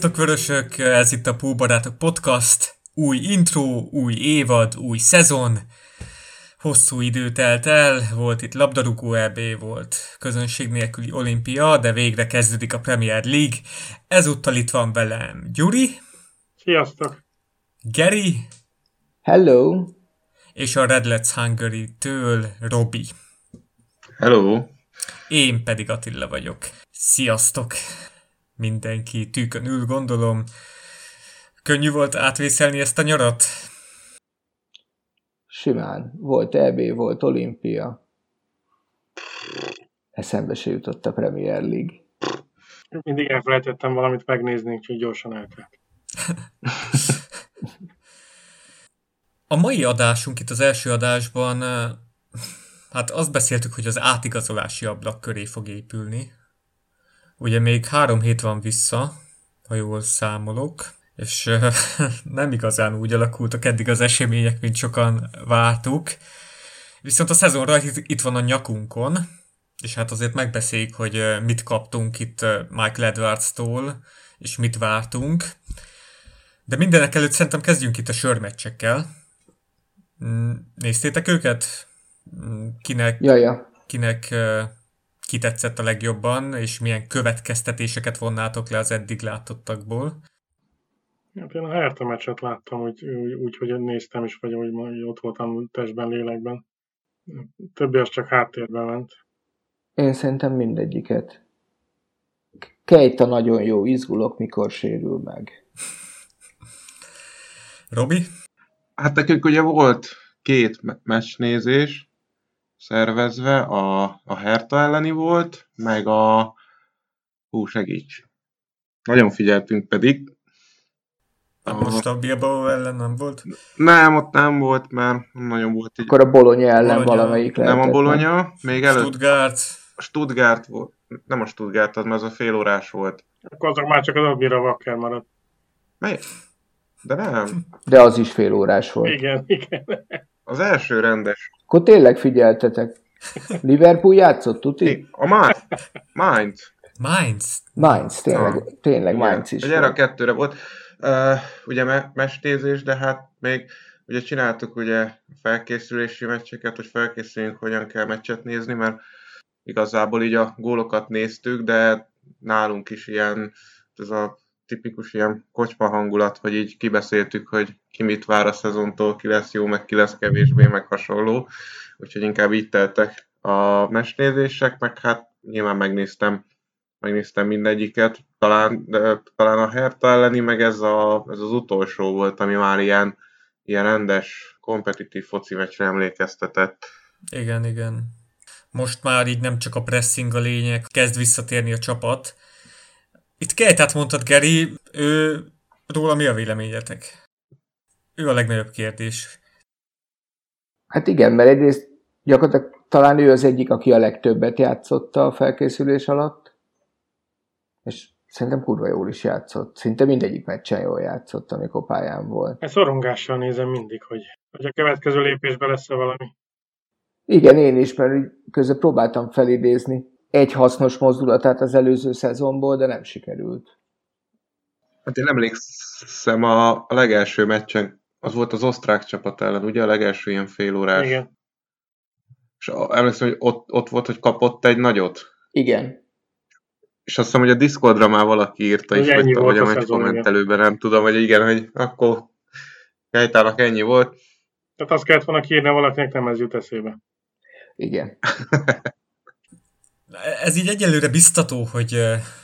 Sziasztok vörösök, ez itt a Póbarátok Podcast. Új intro, új évad, új szezon. Hosszú idő telt el, volt itt labdarúgó EB, volt közönség nélküli olimpia, de végre kezdődik a Premier League. Ezúttal itt van velem Gyuri. Sziasztok! Geri. Hello! És a Red Let's Hungary-től Robi. Hello! Én pedig Attila vagyok. Sziasztok! Mindenki tűkön ül, gondolom. Könnyű volt átvészelni ezt a nyarat? Simán. Volt EB, volt olimpia. Eszembe se jutott a Premier League. Mindig elfelejtettem valamit megnézni, úgyhogy gyorsan eltelt. a mai adásunk itt az első adásban, hát azt beszéltük, hogy az átigazolási ablak köré fog épülni, Ugye még három hét van vissza, ha jól számolok, és uh, nem igazán úgy alakultak eddig az események, mint sokan vártuk. Viszont a szezon rajt itt van a nyakunkon, és hát azért megbeszéljük, hogy mit kaptunk itt Michael Edwards-tól, és mit vártunk. De mindenek előtt szerintem kezdjünk itt a sörmeccsekkel. Mm, néztétek őket? Mm, kinek, ja, ja. kinek kitetszett a legjobban, és milyen következtetéseket vonnátok le az eddig látottakból? Hát én a Hertha meccset láttam, úgy, úgy, úgy, hogy néztem is, vagy úgy, ott voltam testben, lélekben. Többi az csak háttérben ment. Én szerintem mindegyiket. Kejta nagyon jó, izgulok, mikor sérül meg. Robi? Hát nekünk ugye volt két meccsnézés, szervezve, a, a Herta elleni volt, meg a hú, segíts. Nagyon figyeltünk pedig. A, most a Bilbao ellen nem volt? Nem, ott nem volt, mert nagyon volt egy... Akkor a Bologna ellen Bologna. valamelyik lehetett. Nem a Bologna, még előtt... Stuttgart. A Stuttgart volt. Nem a Stuttgart, az mert az a fél órás volt. Akkor azok már csak az Admira Vakker maradt. Mely? De nem. De az is fél órás volt. Igen, igen. Az első rendes. Akkor tényleg figyeltetek. Liverpool játszott, tuti? A Mainz. Mainz. Mainz. Mainz, tényleg, ah. tényleg Mainz is. Ugye a kettőre volt. Uh, ugye me- mestézés, de hát még ugye csináltuk ugye felkészülési meccseket, hogy felkészüljünk, hogyan kell meccset nézni, mert igazából így a gólokat néztük, de nálunk is ilyen, ez a tipikus ilyen kocsma hangulat, hogy így kibeszéltük, hogy ki mit vár a szezontól, ki lesz jó, meg ki lesz kevésbé, meg hasonló. Úgyhogy inkább így teltek a mesnézések, meg hát nyilván megnéztem, megnéztem mindegyiket. Talán, de, talán a Hertha elleni, meg ez, a, ez az utolsó volt, ami már ilyen, ilyen rendes, kompetitív foci meccsre emlékeztetett. Igen, igen. Most már így nem csak a pressing a lényeg, kezd visszatérni a csapat, itt Kejtát mondtad, Geri, ő, róla mi a véleményetek? Ő a legnagyobb kérdés. Hát igen, mert egyrészt gyakorlatilag talán ő az egyik, aki a legtöbbet játszotta a felkészülés alatt, és szerintem kurva jól is játszott. Szinte mindegyik meccsen jól játszott, amikor pályán volt. Ezt szorongással nézem mindig, hogy, hogy a következő lépésben lesz -e valami. Igen, én is, mert közben próbáltam felidézni egy hasznos mozdulatát az előző szezonból, de nem sikerült. Hát én emlékszem a, a legelső meccsen, az volt az osztrák csapat ellen, ugye a legelső ilyen fél órás. Igen. És emlékszem, hogy ott, ott volt, hogy kapott egy nagyot. Igen. És azt hiszem, hogy a Discordra már valaki írta is, vagy, vagy a, a meccs kommentelőben, nem tudom, hogy igen, hogy akkor Kejtának ennyi volt. Tehát azt kellett volna kiírni valakinek, nem ez jut eszébe. Igen. Ez így egyelőre biztató, hogy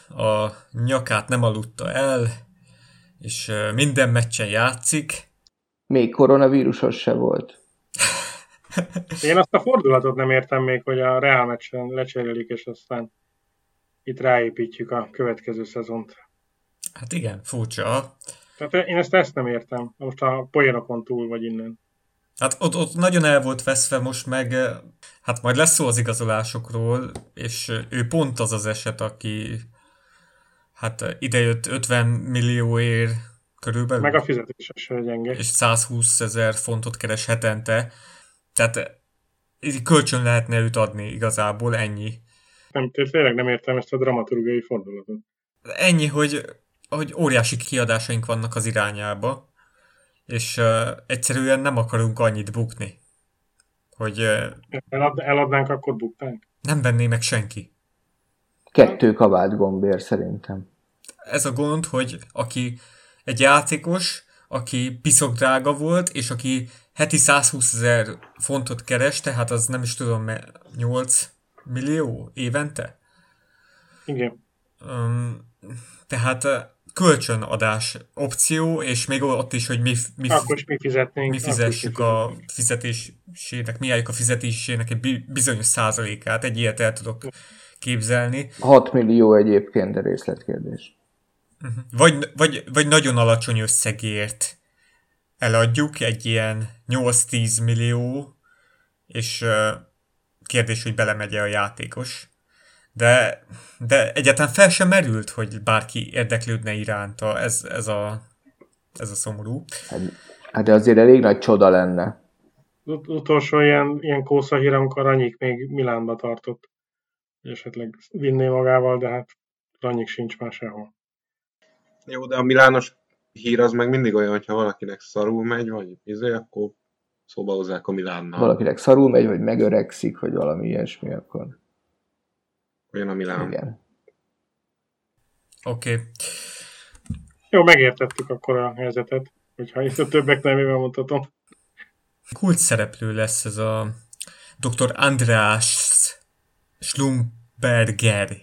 a nyakát nem aludta el, és minden meccsen játszik. Még koronavírusos se volt. Én azt a fordulatot nem értem még, hogy a Real meccsen lecserélik, és aztán itt ráépítjük a következő szezont. Hát igen, furcsa. Tehát én ezt, ezt nem értem. Most a poénokon túl vagy innen. Hát ott, ott nagyon el volt veszve most meg, hát majd lesz szó az igazolásokról, és ő pont az az eset, aki hát idejött 50 millió ér körülbelül. Meg a fizetéses gyenge. És 120 ezer fontot keres hetente. Tehát kölcsön lehetne őt adni igazából, ennyi. Nem, tényleg nem értem ezt a dramaturgiai fordulatot. Ennyi, hogy hogy óriási kiadásaink vannak az irányába, és uh, egyszerűen nem akarunk annyit bukni, hogy Elad, eladnánk, akkor buktánk. nem venné meg senki. Kettő kabát gombér szerintem. Ez a gond, hogy aki egy játékos, aki piszok drága volt, és aki heti 120 ezer fontot keres, tehát az nem is tudom, me- 8 millió évente? Igen. Um, tehát kölcsönadás opció, és még ott is, hogy mi, mi, Akkor mi fizetnénk. mi fizessük a fizetésének, mi álljuk a fizetésének egy bi- bizonyos százalékát, egy ilyet el tudok képzelni. 6 millió egyébként, de részletkérdés. Vagy, vagy, vagy nagyon alacsony összegért eladjuk, egy ilyen 8-10 millió, és kérdés, hogy belemegy a játékos. De, de egyáltalán fel sem merült, hogy bárki érdeklődne iránta, ez, ez, a, ez a szomorú. Hát de azért elég nagy csoda lenne. Ut- utolsó ilyen, ilyen kósza hír, amikor Ranyik még Milánba tartott. Esetleg vinné magával, de hát Ranyik sincs már sehol. Jó, de a Milános hír az meg mindig olyan, hogyha valakinek szarul megy, vagy izé, akkor szóba hozzák a Milánnal. Valakinek szarul megy, vagy megöregszik, vagy valami ilyesmi, akkor Olyan a Milán. igen. Oké. Okay. Jó, megértettük akkor a helyzetet, hogyha itt a többek nevében mondhatom. Kult szereplő lesz ez a dr. András Schlumberger,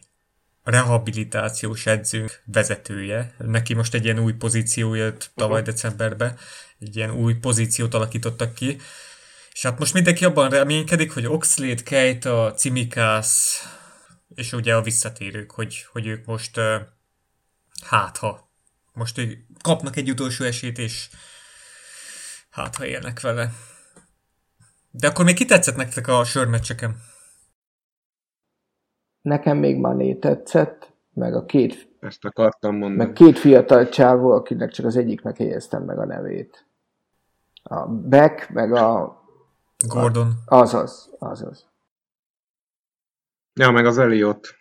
a rehabilitációs edzőnk vezetője. Neki most egy ilyen új pozíció jött tavaly decemberben, egy ilyen új pozíciót alakítottak ki. És hát most mindenki abban reménykedik, hogy Oxlade, Keita, Cimikász, és ugye a visszatérők, hogy, hogy ők most hát ha most ők kapnak egy utolsó esélyt, és hát ha élnek vele. De akkor még ki tetszett nektek a sörmeccseken? Nekem még Mané tetszett, meg a két, Ezt akartam mondani. meg két fiatal csávó, akinek csak az egyiknek helyeztem meg a nevét. A Beck, meg a... Gordon. Azaz, azaz. Ja, meg az Eliott.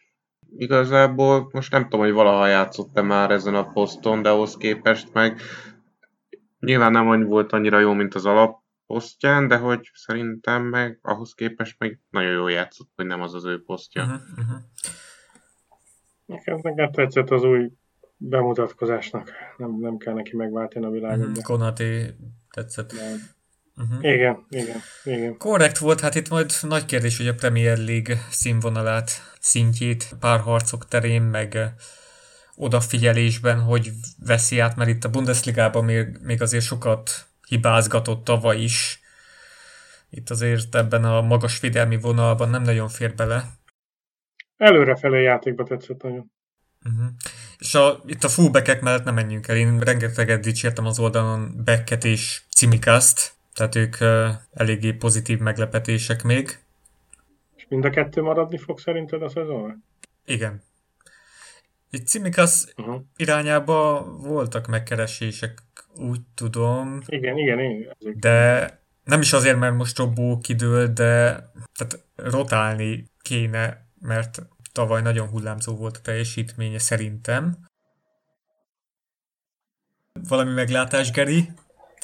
Igazából most nem tudom, hogy valaha játszott-e már ezen a poszton, de ahhoz képest meg nyilván nem annyi volt annyira jó, mint az alapposztján, de hogy szerintem meg ahhoz képest meg nagyon jól játszott, hogy nem az az ő posztja. Uh-huh, uh-huh. Nekem, nekem tetszett az új bemutatkozásnak. Nem, nem kell neki megváltani a világot. De, Konaté tetszett. de, Uh-huh. igen, igen, igen. Korrekt volt, hát itt majd nagy kérdés, hogy a Premier League színvonalát, szintjét pár harcok terén, meg odafigyelésben, hogy veszi át, mert itt a Bundesligában még, még azért sokat hibázgatott tavaly is. Itt azért ebben a magas védelmi vonalban nem nagyon fér bele. Előrefelé játékba tetszett nagyon. Uh-huh. És a, itt a fullbackek mellett nem menjünk el. Én rengeteget dicsértem az oldalon Becket és Cimikaszt, tehát ők eléggé pozitív meglepetések még. És mind a kettő maradni fog szerinted a szezonra? Igen. Itt Cimikasz Uh-huh. irányába voltak megkeresések, úgy tudom, Igen, igen. Ezek. de nem is azért, mert most Robó kidől, de tehát rotálni kéne, mert tavaly nagyon hullámzó volt a teljesítménye szerintem. Valami meglátás, Geri?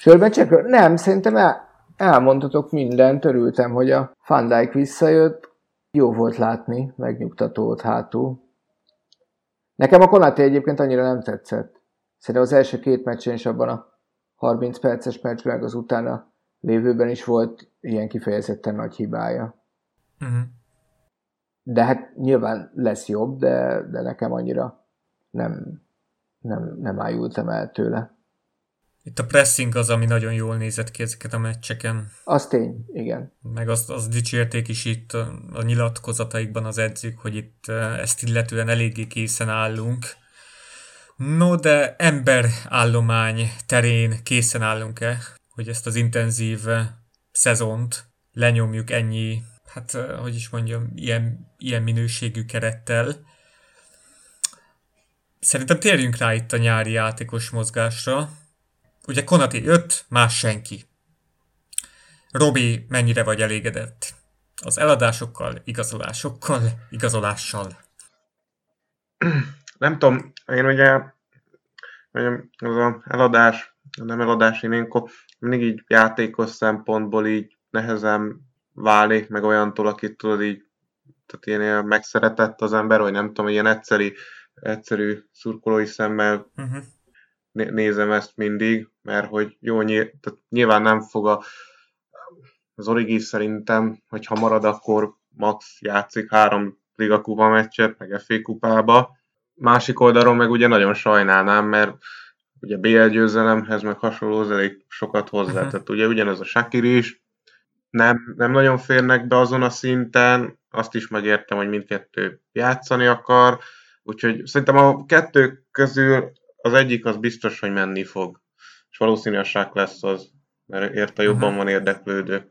Sörbecsek? Nem, szerintem el, elmondhatok mindent. Örültem, hogy a Van Dijk visszajött. Jó volt látni, megnyugtató volt hátul. Nekem a Konaté egyébként annyira nem tetszett. Szerintem az első két meccsen is abban a 30 perces meccsben, meg az utána lévőben is volt ilyen kifejezetten nagy hibája. Uh-huh. De hát nyilván lesz jobb, de, de nekem annyira nem, nem, nem ájultam el tőle. Itt a pressing az, ami nagyon jól nézett ki ezeket a meccseken. Az tény, igen. Meg azt, azt dicsérték is itt a, nyilatkozataikban az edzők, hogy itt eh, ezt illetően eléggé készen állunk. No, de emberállomány terén készen állunk-e, hogy ezt az intenzív eh, szezont lenyomjuk ennyi, hát eh, hogy is mondjam, ilyen, ilyen minőségű kerettel. Szerintem térjünk rá itt a nyári játékos mozgásra. Ugye Konati jött, más senki. Robi, mennyire vagy elégedett? Az eladásokkal, igazolásokkal, igazolással. Nem tudom, én ugye az a eladás, nem eladás, én akkor mindig így játékos szempontból így nehezen válik, meg olyantól, akit tudod így, tehát ilyen megszeretett az ember, vagy nem tudom, ilyen egyszerű, egyszerű szurkolói szemmel uh-huh. Nézem ezt mindig, mert hogy jó, tehát nyilván nem fog a, az Origi szerintem, hogyha marad, akkor max játszik három Liga kupa meccset, meg FA kupába. Másik oldalról meg ugye nagyon sajnálnám, mert ugye BL győzelemhez, meg hasonló, elég sokat hozzá. Uh-huh. Tehát ugye ugyanez a Shakir is, nem, nem nagyon férnek be azon a szinten, azt is megértem, hogy mindkettő játszani akar, úgyhogy szerintem a kettő közül az egyik az biztos, hogy menni fog, és valószínűleg lesz az, mert érte jobban uh-huh. van érdeklődő.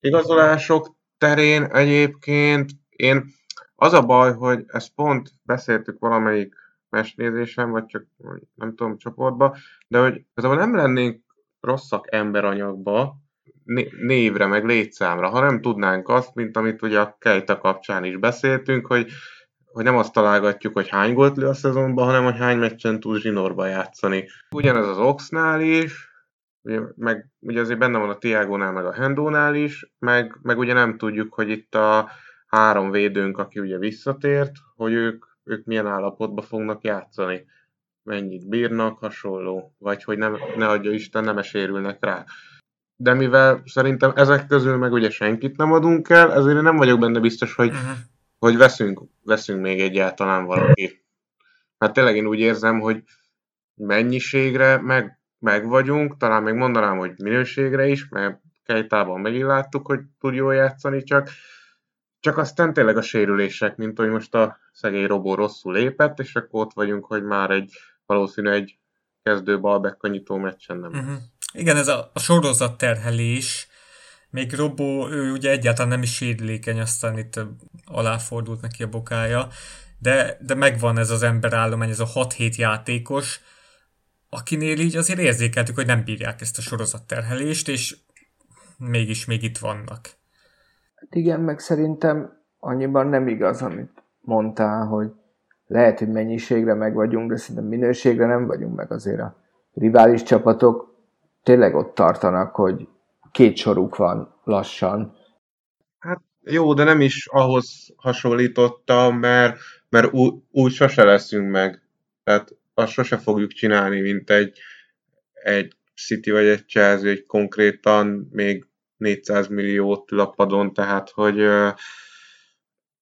Igazolások terén egyébként én az a baj, hogy ezt pont beszéltük valamelyik mesnézésen, vagy csak nem tudom, csoportba, de hogy igazából nem lennénk rosszak emberanyagba, névre, meg létszámra, ha nem tudnánk azt, mint amit ugye a Kejta kapcsán is beszéltünk, hogy, hogy nem azt találgatjuk, hogy hány gólt lő a szezonban, hanem hogy hány meccsen tud zsinórba játszani. Ugyanez az Oxnál is, ugye, meg ugye azért benne van a Tiago-nál, meg a Hendónál is, meg, meg ugye nem tudjuk, hogy itt a három védőnk, aki ugye visszatért, hogy ők, ők milyen állapotban fognak játszani, mennyit bírnak, hasonló, vagy hogy nem, ne adja Isten, nem esérülnek rá. De mivel szerintem ezek közül meg ugye senkit nem adunk el, ezért én nem vagyok benne biztos, hogy, uh-huh. Hogy veszünk, veszünk még egyáltalán valaki. Hát tényleg én úgy érzem, hogy mennyiségre meg, meg vagyunk, talán még mondanám, hogy minőségre is, mert Kejtában megint láttuk, hogy tud jól játszani, csak csak aztán tényleg a sérülések, mint hogy most a szegény Robó rosszul lépett, és akkor ott vagyunk, hogy már egy valószínű egy kezdő balbekka nyitó meccsen nem uh-huh. Igen, ez a, a sorozat terhelés, még Robó, ő ugye egyáltalán nem is sérülékeny, aztán itt aláfordult neki a bokája, de, de megvan ez az emberállomány, ez a 6-7 játékos, akinél így azért érzékeltük, hogy nem bírják ezt a sorozatterhelést, és mégis még itt vannak. Hát igen, meg szerintem annyiban nem igaz, amit mondtál, hogy lehet, hogy mennyiségre meg vagyunk, de szerintem minőségre nem vagyunk meg azért a rivális csapatok tényleg ott tartanak, hogy két soruk van lassan. Hát jó, de nem is ahhoz hasonlítottam, mert, mert úgy, úgy sose leszünk meg. Tehát azt sose fogjuk csinálni, mint egy, egy City vagy egy Chelsea, hogy konkrétan még 400 milliót lapadon, tehát hogy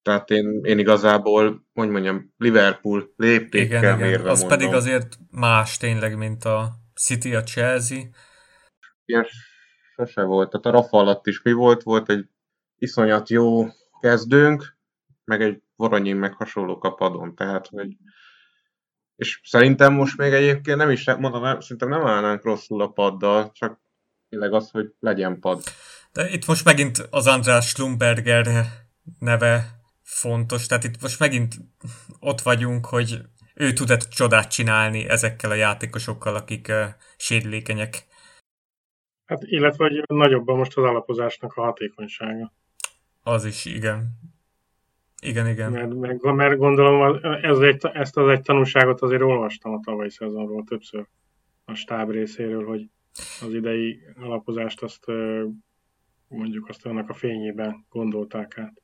tehát én, én igazából, hogy mondjam, Liverpool léptékkel igen, mérve igen. Az mondom. pedig azért más tényleg, mint a City, a Chelsea. Ilyen sose volt. Tehát a Rafa alatt is mi volt? Volt egy iszonyat jó kezdőnk, meg egy Voronyin meg hasonló kapadon. Tehát, hogy és szerintem most még egyébként nem is, mondom, szerintem nem állnánk rosszul a paddal, csak tényleg az, hogy legyen pad. De itt most megint az András Schlumberger neve fontos, tehát itt most megint ott vagyunk, hogy ő tud -e csodát csinálni ezekkel a játékosokkal, akik uh, sérülékenyek. Hát, illetve, hogy nagyobb most az alapozásnak a hatékonysága. Az is, igen. Igen, igen. Mert, mert, mert gondolom, ez egy, ezt az egy tanulságot azért olvastam a tavalyi szezonról többször a stáb részéről, hogy az idei alapozást azt mondjuk azt annak a fényében gondolták át.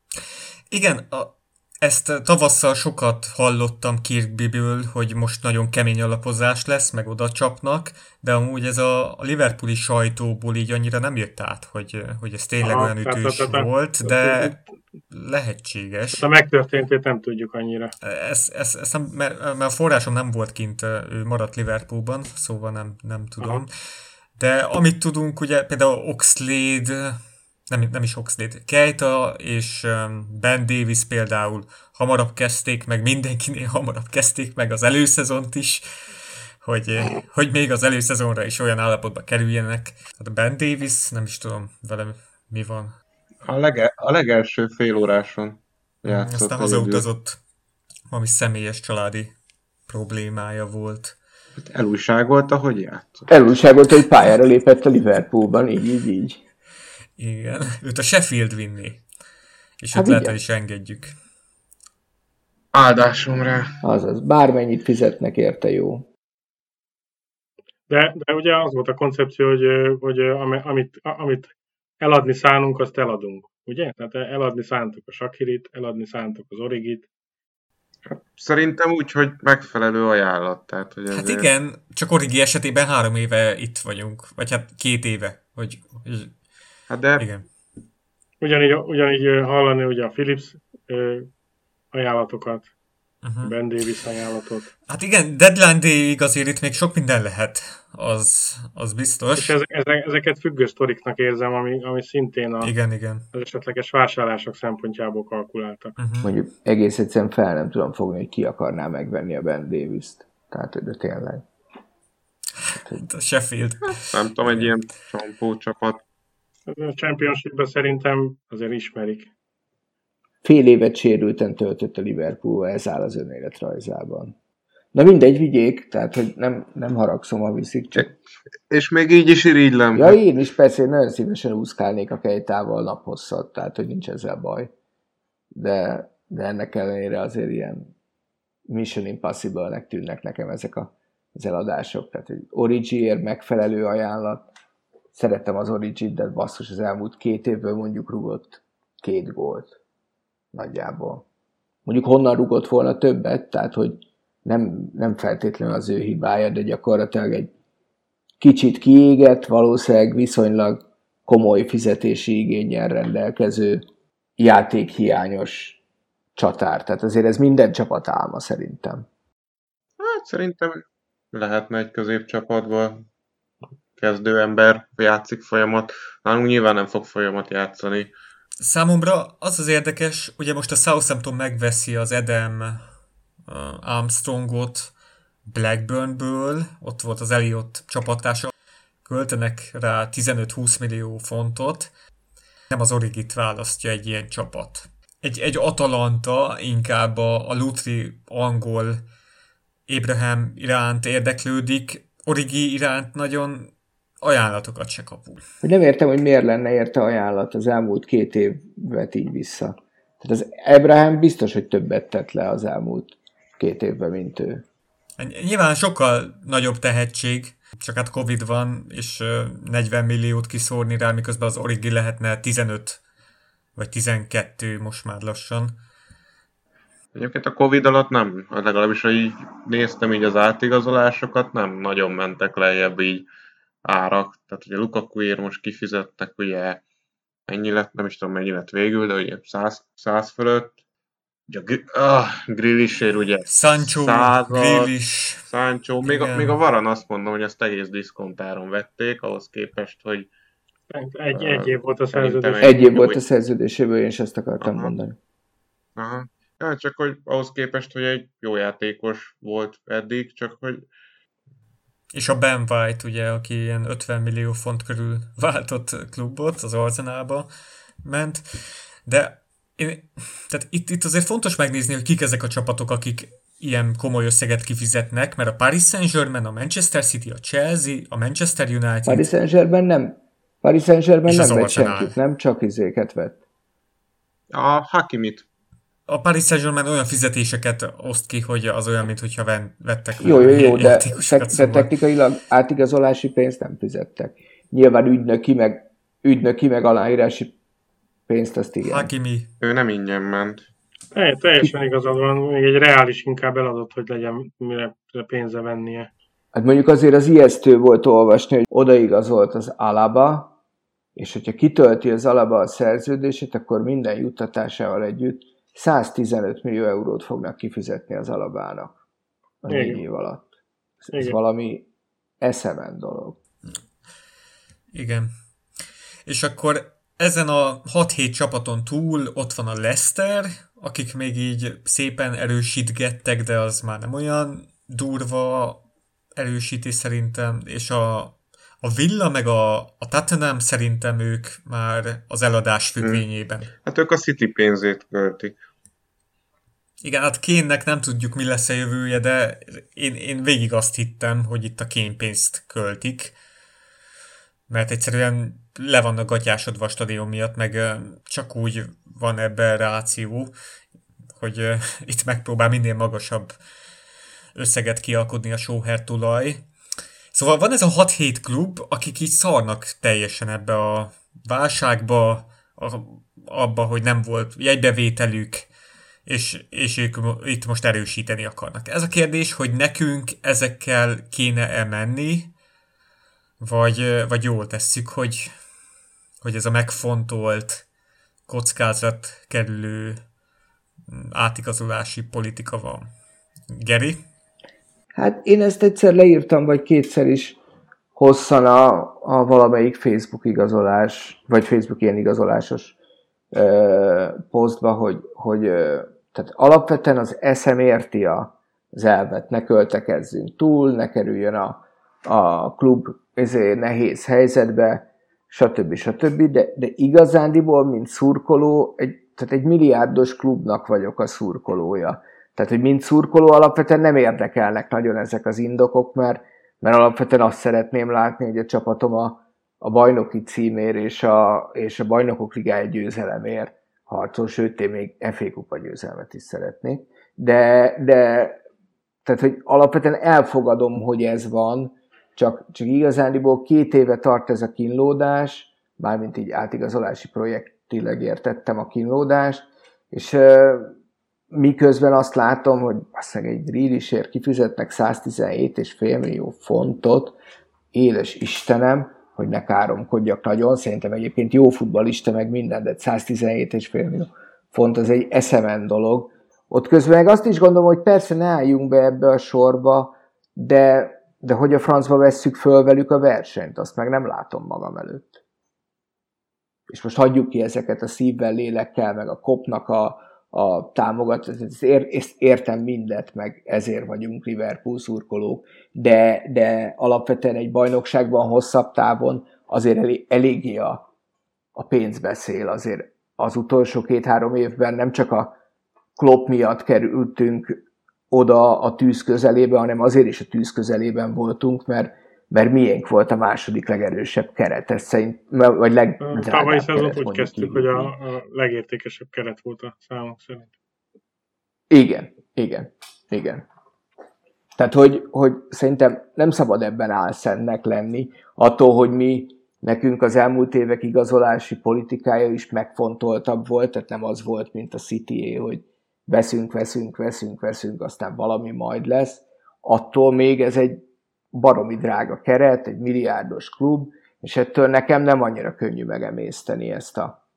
Igen, a, ezt tavasszal sokat hallottam Kirkbiből, hogy most nagyon kemény alapozás lesz, meg oda csapnak, de amúgy ez a, a Liverpooli sajtóból így annyira nem jött át, hogy, hogy ez tényleg Aha, olyan ütős tehát, tehát, volt, de lehetséges. A megtörténtét nem tudjuk annyira. Ez, ez, ez nem, mert, mert a forrásom nem volt kint, ő maradt Liverpoolban, szóval nem, nem tudom. Aha. De amit tudunk, ugye például Oxlade, nem, nem is Oxlade, Keita és um, Ben Davis például hamarabb kezdték meg, mindenkinél hamarabb kezdték meg az előszezont is, hogy, hogy még az előszezonra is olyan állapotba kerüljenek. Tehát Ben Davis, nem is tudom velem mi van. A, lege, a legelső fél óráson játszott. Aztán hazautazott, valami személyes családi problémája volt. Hát elújságolta, hogy játszott. Elújságolta, hogy pályára lépett a Liverpoolban, így, így, így. Igen, őt a Sheffield vinni. És hát őt lehet, is engedjük. Áldásom rá. Azaz, bármennyit fizetnek érte jó. De, de ugye az volt a koncepció, hogy, hogy amit, amit eladni szánunk, azt eladunk. Ugye? Tehát eladni szántuk a Sakirit, eladni szántuk az Origit. Szerintem úgy, hogy megfelelő ajánlat. Tehát, hogy ezért... Hát igen, csak Origi esetében három éve itt vagyunk. Vagy hát két éve. Hogy, hogy... Hát de... Igen. Ugyanígy, ugyanígy hallani ugye a Philips ajánlatokat, uh-huh. Ben Davis ajánlatot. Hát igen, deadline day azért itt még sok minden lehet, az, az biztos. És ezek, ezeket függő sztoriknak érzem, ami, ami szintén a, igen, igen. az esetleges vásárlások szempontjából kalkuláltak. Uh-huh. Mondjuk egész egyszerűen fel nem tudom fogni, hogy ki akarná megvenni a Ben Davis-t. Tehát, de tényleg. Hát, a Sheffield. Nem tudom, egy ilyen csampó csapat. A championship szerintem azért ismerik. Fél évet sérülten töltött a Liverpool, ez áll az önéletrajzában. Na mindegy, vigyék, tehát hogy nem, nem haragszom, ha viszik, csak... És még így is irigylem. Ja, én is persze, én nagyon szívesen úszkálnék a kejtával naphosszat, tehát hogy nincs ezzel baj. De, de ennek ellenére azért ilyen Mission Impossible-nek tűnnek nekem ezek a, az eladások. Tehát egy Origier megfelelő ajánlat. Szerettem az Origin, de basszus az elmúlt két évből mondjuk rugott két gólt nagyjából. Mondjuk honnan rugott volna többet, tehát hogy nem, nem feltétlenül az ő hibája, de gyakorlatilag egy kicsit kiégett, valószínűleg viszonylag komoly fizetési igényel rendelkező játékhiányos csatár. Tehát azért ez minden csapat álma szerintem. Hát szerintem lehetne egy középcsapatból kezdő ember játszik folyamat. Nálunk nyilván nem fog folyamat játszani. Számomra az az érdekes, ugye most a Southampton megveszi az Edem Armstrongot Blackburnből, ott volt az Elliot csapatása, költenek rá 15-20 millió fontot, nem az Origit választja egy ilyen csapat. Egy, egy Atalanta inkább a, a Lutri angol Abraham iránt érdeklődik, Origi iránt nagyon ajánlatokat se kapunk. Hogy nem értem, hogy miért lenne érte ajánlat az elmúlt két évet így vissza. Tehát az Abraham biztos, hogy többet tett le az elmúlt két évben, mint ő. Nyilván sokkal nagyobb tehetség, csak hát Covid van, és 40 milliót kiszórni rá, miközben az Origi lehetne 15 vagy 12 most már lassan. Egyébként a Covid alatt nem, legalábbis ha így néztem így az átigazolásokat, nem nagyon mentek lejjebb így árak, tehát ugye Lukakuért most kifizettek, ugye ennyi lett, nem is tudom mennyi lett végül, de ugye 100, 100 fölött, ugye a ah, Grillisért ugye Sancho, Grillis. Sancho, még a, még a Varan azt mondom, hogy ezt egész diszkontáron vették, ahhoz képest, hogy egy, egy év volt a szerződés. Egy év volt a szerződéséből, én is ezt akartam Aha. mondani. Aha. Ja, csak hogy ahhoz képest, hogy egy jó játékos volt eddig, csak hogy és a Ben White, ugye, aki ilyen 50 millió font körül váltott klubot, az Arzenálba ment, de én, tehát itt, itt azért fontos megnézni, hogy kik ezek a csapatok, akik ilyen komoly összeget kifizetnek, mert a Paris Saint-Germain, a Manchester City, a Chelsea, a Manchester United... Paris Saint-Germain nem, Paris Saint-Germain nem vett senkit, nem? Csak izéket vett. A Hakimit a Paris Saint-Germain olyan fizetéseket oszt ki, hogy az olyan, mintha vettek Jó, jó, jó, de, te, de technikailag átigazolási pénzt nem fizettek. Nyilván ügynöki, meg, ügynöki, meg aláírási pénzt, azt igen. Hakimi. Ő nem ingyen ment. É, teljesen igazad van, még egy reális inkább eladott, hogy legyen mire pénze vennie. Hát mondjuk azért az ijesztő volt olvasni, hogy odaigazolt az Alaba, és hogyha kitölti az Alaba a szerződését, akkor minden juttatásával együtt 115 millió eurót fognak kifizetni az alabának a négy év alatt. Ez Igen. valami eszemen dolog. Igen. És akkor ezen a 6-7 csapaton túl ott van a Leicester, akik még így szépen erősítgettek, de az már nem olyan durva erősítés szerintem, és a, a Villa meg a, a Tottenham szerintem ők már az eladás függvényében. Hmm. Hát ők a City pénzét költik. Igen, hát Kénnek nem tudjuk, mi lesz a jövője, de én, én végig azt hittem, hogy itt a pénzt költik, mert egyszerűen le vannak gatyásodva a stadion miatt, meg csak úgy van ebben ráció, hogy itt megpróbál minél magasabb összeget kialkodni a sóher tulaj. Szóval van ez a 6-7 klub, akik így szarnak teljesen ebbe a válságba, a, abba, hogy nem volt jegybevételük, és, és ők itt most erősíteni akarnak. Ez a kérdés, hogy nekünk ezekkel kéne-e menni, vagy, vagy jól tesszük, hogy, hogy ez a megfontolt, kockázat kerülő átigazolási politika van. Geri? Hát én ezt egyszer leírtam, vagy kétszer is hosszan a, a valamelyik Facebook igazolás, vagy Facebook ilyen igazolásos ö, posztba, hogy, hogy ö, tehát alapvetően az eszem érti a, az elvet, ne költekezzünk túl, ne kerüljön a, a klub ezért nehéz helyzetbe, stb. stb. De, de igazándiból, mint szurkoló, egy, tehát egy milliárdos klubnak vagyok a szurkolója. Tehát, hogy mint szurkoló alapvetően nem érdekelnek nagyon ezek az indokok, mert, mert alapvetően azt szeretném látni, hogy a csapatom a, a bajnoki címér és a, és a bajnokok ligája győzelemért harcol, sőt, én még FA Kupa győzelmet is szeretnék. De, de tehát, hogy alapvetően elfogadom, hogy ez van, csak, csak igazániból két éve tart ez a kínlódás, mármint így átigazolási projektileg értettem a kínlódást, és miközben azt látom, hogy azt egy Grealishért kifizetnek 117,5 millió fontot, éles Istenem, hogy ne káromkodjak nagyon, szerintem egyébként jó futballista meg minden, de 117,5 millió font az egy eszemen dolog. Ott közben meg azt is gondolom, hogy persze ne álljunk be ebbe a sorba, de, de hogy a francba vesszük föl velük a versenyt, azt meg nem látom magam előtt. És most hagyjuk ki ezeket a szívvel, lélekkel, meg a kopnak a, a támogat, ezt értem mindet, meg ezért vagyunk Liverpool szurkolók, de, de alapvetően egy bajnokságban hosszabb távon azért elég, eléggé a, a pénz beszél, azért. Az utolsó két-három évben nem csak a Klopp miatt kerültünk oda a tűz közelébe, hanem azért is a tűz közelében voltunk, mert mert miénk volt a második legerősebb keret, ez szerint, vagy leg... Tavalyi szezont úgy kezdtük, hogy a, a legértékesebb keret volt a számok szerint. Igen, igen, igen. Tehát, hogy, hogy szerintem nem szabad ebben álszennek lenni, attól, hogy mi nekünk az elmúlt évek igazolási politikája is megfontoltabb volt, tehát nem az volt, mint a city hogy veszünk, veszünk, veszünk, veszünk, aztán valami majd lesz. Attól még ez egy baromi drága keret, egy milliárdos klub, és ettől nekem nem annyira könnyű megemészteni ezt, a,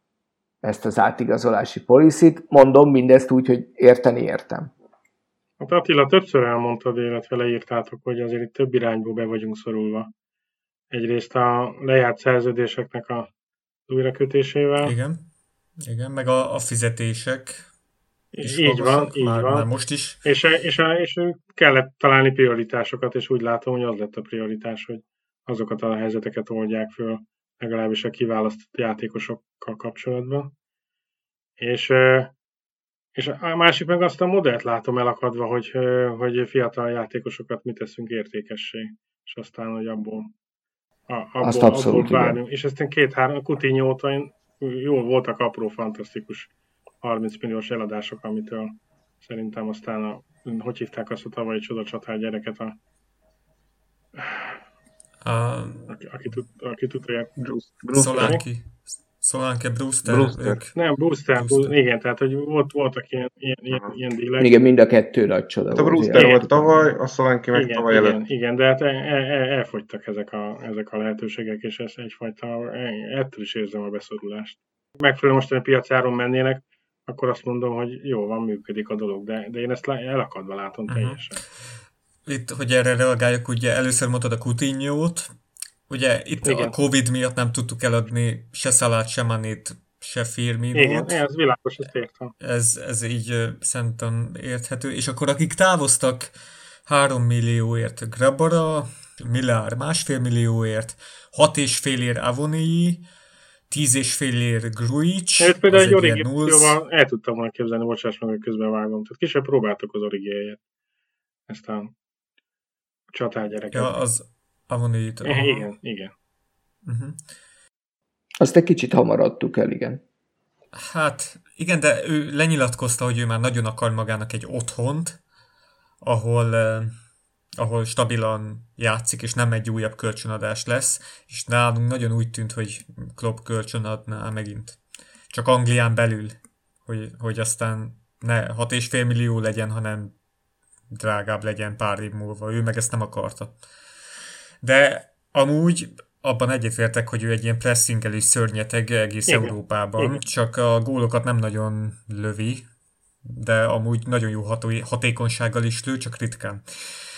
ezt az átigazolási policit. Mondom mindezt úgy, hogy érteni értem. Hát Attila, többször elmondtad, illetve leírtátok, hogy azért itt több irányból be vagyunk szorulva. Egyrészt a lejárt szerződéseknek a újrakötésével. Igen, igen, meg a, a fizetések és így van, így már, van. Már most is. És, és, és kellett találni prioritásokat, és úgy látom, hogy az lett a prioritás, hogy azokat a helyzeteket oldják föl, legalábbis a kiválasztott játékosokkal kapcsolatban. És, és a másik meg azt a modellt látom elakadva, hogy, hogy fiatal játékosokat mit teszünk értékessé, és aztán, hogy abból, abból, azt abszolút abból várni. És aztán két-három Coutinho óta jól voltak apró, fantasztikus 30 milliós eladások, amitől szerintem aztán a, hogy hívták azt a tavalyi csodacsatár gyereket a a... Aki, aki, tud, aki tudja, Szolánki. Szolánke, Brewster. Brewster. Ők... Nem, Brewster, Brewster. igen, tehát hogy volt, voltak ilyen, ilyen, ilyen, ilyen dílek. Igen, mind a kettő nagy csoda hát a Brewster volt tavaly, a Szolánki meg igen, tavaly igen, előtt. Igen, de hát el, el, el, elfogytak ezek a, ezek a lehetőségek, és ez egyfajta, ettől is érzem a beszorulást. Megfelelő mostani piacáron mennének, akkor azt mondom, hogy jó, van, működik a dolog, de, de én ezt elakadva látom uh-huh. teljesen. Itt, hogy erre reagáljak, ugye először mondtad a Coutinho-t, ugye itt Igen. a Covid miatt nem tudtuk eladni se Szalát, se Manét, se Firminót. Igen, ez világos, ezt értem. Ez, ez így szerintem érthető. És akkor akik távoztak 3 millióért Grabara, Millár másfél millióért, 6,5 ér Avonii, tíz és fél ér Gruic. Én például egy origióval el tudtam volna képzelni, bocsáss meg, hogy közben vágom. Tehát kisebb próbáltok az origiáját. Ezt a csatárgyereket. Ja, az Avonit. Eh, igen, igen. Uh-huh. Azt egy kicsit hamar adtuk el, igen. Hát igen, de ő lenyilatkozta, hogy ő már nagyon akar magának egy otthont, ahol ahol stabilan játszik, és nem egy újabb kölcsönadás lesz, és nálunk nagyon úgy tűnt, hogy Klopp kölcsönadná megint. Csak Anglián belül, hogy, hogy aztán ne 6,5 millió legyen, hanem drágább legyen pár év múlva. Ő meg ezt nem akarta. De amúgy abban egyetértek, hogy ő egy ilyen pressingelő szörnyeteg egész Igen. Európában, Igen. csak a gólokat nem nagyon lövi, de amúgy nagyon jó hatékonysággal is lő, csak ritkán.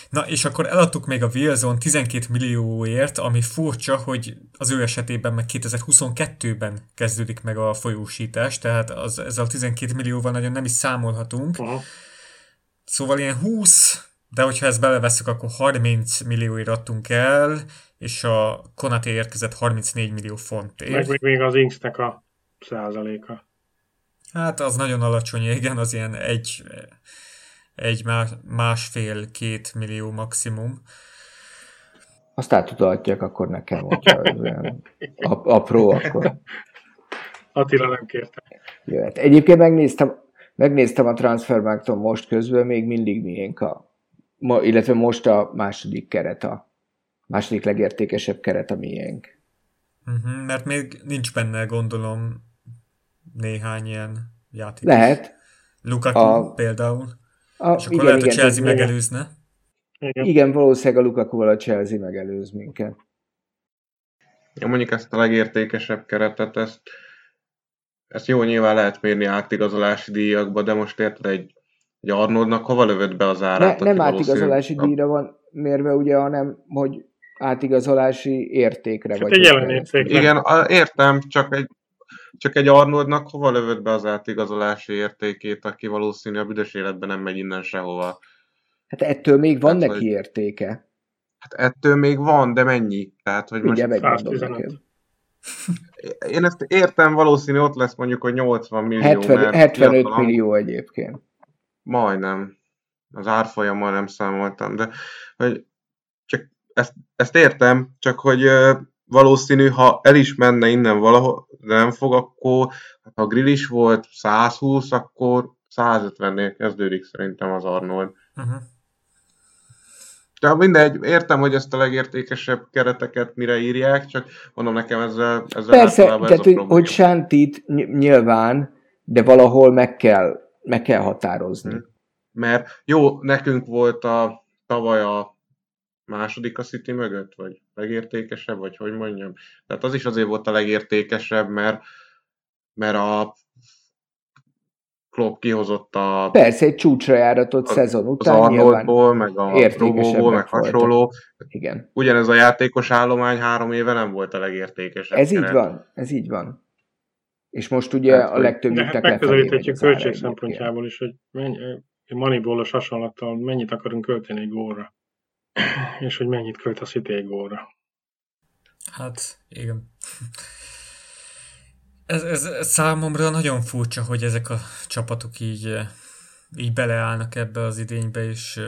Na, és akkor eladtuk még a Wilson 12 millióért, ami furcsa, hogy az ő esetében meg 2022-ben kezdődik meg a folyósítás, tehát az, ezzel a 12 millióval nagyon nem is számolhatunk. Uh-huh. Szóval ilyen 20, de hogyha ezt beleveszünk, akkor 30 millióért adtunk el, és a Konaté érkezett 34 millió fontért. Meg még, még az Inksnek a százaléka. Hát az nagyon alacsony, igen, az ilyen egy, egy másfél-két millió maximum. Azt átutalhatják akkor nekem, hogyha ilyen apró, akkor... Attila nem kérte. Jöhet. Egyébként megnéztem, megnéztem a Transfermarkton most közben, még mindig miénk a, ma, illetve most a második keret, a második legértékesebb keret a miénk. Uh-huh, mert még nincs benne, gondolom, néhány ilyen játék. Lehet. Lukaku a, például. A, és akkor igen, lehet, igen, a Chelsea igen. megelőzne. Igen. igen, valószínűleg a Lukaku-val a Chelsea megelőz minket. Ja, mondjuk ezt a legértékesebb keretet, ezt, ezt jó nyilván lehet mérni átigazolási díjakba, de most érted egy, egy Arnoldnak hova lövött be az árát? Ne, nem átigazolási a... díjra van mérve, ugye, hanem hogy átigazolási értékre. Hát vagy egy jelen értékre. Igen, értem, csak egy csak egy Arnoldnak hova lövött be az átigazolási értékét, aki valószínű a büdös életben nem megy innen sehova? Hát ettől még van hát, neki hogy... értéke. Hát ettől még van, de mennyi? Tehát, hogy most... megmondom Én ezt értem, valószínű ott lesz mondjuk, hogy 80 millió. 70, mert 75 fiatalom. millió egyébként. Majdnem. Az árfolyammal nem számoltam, de hogy csak ezt, ezt értem, csak hogy valószínű, ha el is menne innen valahol, de nem fog, akkor ha grill is volt 120, akkor 150-nél kezdődik szerintem az Arnold. Uh-huh. De mindegy, értem, hogy ezt a legértékesebb kereteket mire írják, csak mondom nekem ezzel, ezzel Persze, tehát, ez hogy, hogy Sántit nyilván, de valahol meg kell, meg kell határozni. Mert jó, nekünk volt a tavaly a második a City mögött, vagy legértékesebb, vagy hogy mondjam. Tehát az is azért volt a legértékesebb, mert, mert a Klopp kihozott a... Persze, egy csúcsra járatott a, szezon után az Arnoldból, meg a Robóból, meg hasonló. Igen. Ugyanez a játékos állomány három éve nem volt a legértékesebb. Ez keret. így van, ez így van. És most ugye hát, a legtöbb hát megközelíthetjük költség szempontjából is, hogy mennyi, Moneyball-os hasonlattal mennyit akarunk költeni egy gólra és hogy mennyit költ a City egy gólra. Hát, igen. Ez, ez, ez számomra nagyon furcsa, hogy ezek a csapatok így, így beleállnak ebbe az idénybe, és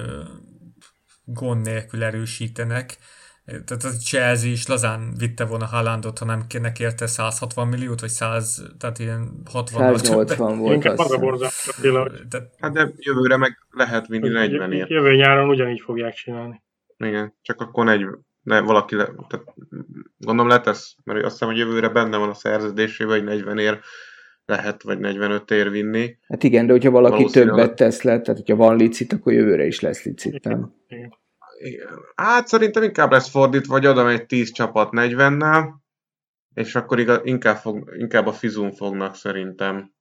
gond nélkül erősítenek. Tehát a Chelsea is lazán vitte volna Haalandot, ha nem neki érte 160 milliót, vagy 100, tehát ilyen 60 180 volt Inkább az a borzasztó Hát de jövőre meg lehet vinni 40 ért. Jövő nyáron ugyanígy fogják csinálni. Igen, csak akkor negy, ne, valaki, le, tehát gondolom letesz, mert azt hiszem, hogy jövőre benne van a szerződésében, hogy 40 ér lehet, vagy 45 ér vinni. Hát igen, de hogyha valaki többet tesz le, tehát hogyha van licit, akkor jövőre is lesz licit, nem? Igen. Hát szerintem inkább lesz fordítva, vagy oda megy 10 csapat 40-nel, és akkor igaz, inkább, fog, inkább a Fizun fognak szerintem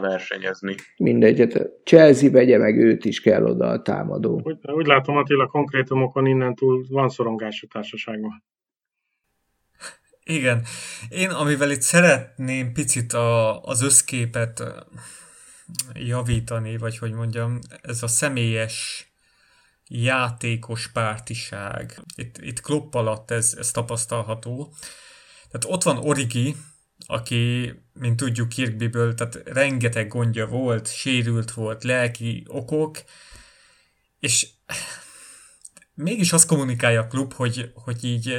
versenyezni. Mindegy, Chelsea vegye meg őt is kell oda a támadó. Úgy, úgy látom Attila, konkrétumokon innen túl van szorongás a társaságban. Igen. Én, amivel itt szeretném picit a, az összképet javítani, vagy hogy mondjam, ez a személyes játékos pártiság. Itt, itt Klopp alatt ez, ez tapasztalható. Tehát ott van Origi, aki, mint tudjuk Kirkbiből, tehát rengeteg gondja volt, sérült volt, lelki okok, és mégis azt kommunikálja a klub, hogy, hogy így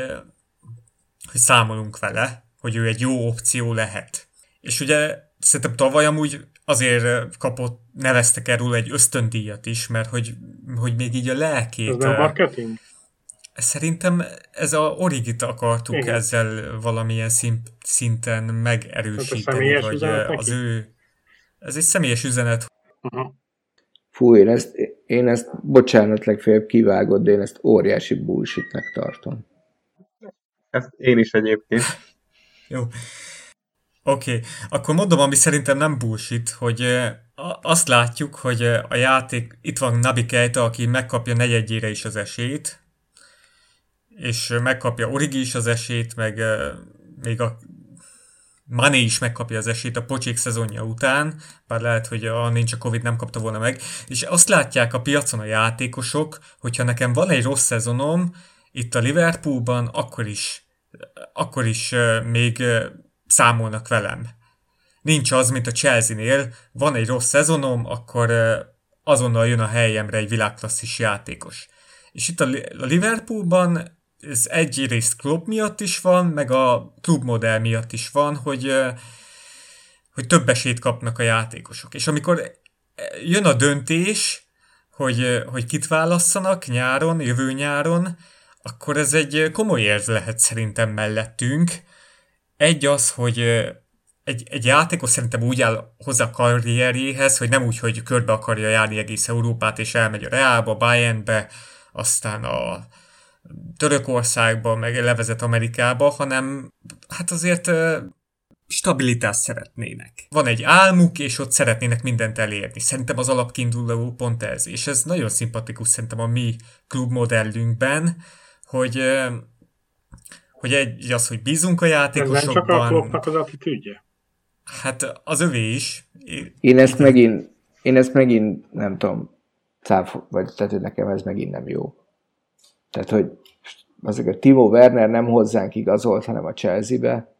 hogy számolunk vele, hogy ő egy jó opció lehet. És ugye szerintem tavaly amúgy azért kapott, neveztek erről egy ösztöndíjat is, mert hogy, hogy még így a lelkét... Ez nem marketing? Szerintem ez a Origit akartuk Igen. ezzel valamilyen szint, szinten megerősíteni, hogy az ő... Ez egy személyes üzenet. Uh-huh. Fú, én ezt, én ezt, bocsánat, legfeljebb kivágod, de én ezt óriási bullshitnek tartom. Ezt én is egyébként. Jó. Oké, okay. akkor mondom, ami szerintem nem bullshit, hogy azt látjuk, hogy a játék, itt van Nabi Keita, aki megkapja negyedjére is az esélyt, és megkapja Origi is az esélyt, meg még a Mané is megkapja az esélyt a pocsék szezonja után, bár lehet, hogy a nincs a Covid nem kapta volna meg, és azt látják a piacon a játékosok, hogyha nekem van egy rossz szezonom itt a Liverpoolban, akkor is, akkor is még számolnak velem. Nincs az, mint a Chelsea-nél, van egy rossz szezonom, akkor azonnal jön a helyemre egy világklasszis játékos. És itt a Liverpoolban ez egyrészt klub miatt is van, meg a klubmodell miatt is van, hogy, hogy több esélyt kapnak a játékosok. És amikor jön a döntés, hogy, hogy kit válasszanak nyáron, jövő nyáron, akkor ez egy komoly érv lehet szerintem mellettünk. Egy az, hogy egy, egy játékos szerintem úgy áll hozzá a karrierjéhez, hogy nem úgy, hogy körbe akarja járni egész Európát, és elmegy a Realba, Bayernbe, aztán a, Törökországba, meg levezet Amerikába, hanem hát azért stabilitást szeretnének. Van egy álmuk, és ott szeretnének mindent elérni. Szerintem az alapkiinduló pont ez, és ez nagyon szimpatikus szerintem a mi klubmodellünkben, hogy hogy egy az, hogy bízunk a játékosokban. Ez nem csak a klubnak az attitűdje? Hát az övé is. Én ezt megint, én ezt megint nem tudom, cáf, vagy tehát nekem ez megint nem jó. Tehát, hogy azért a Timo Werner nem hozzánk igazolt, hanem a Chelsea-be.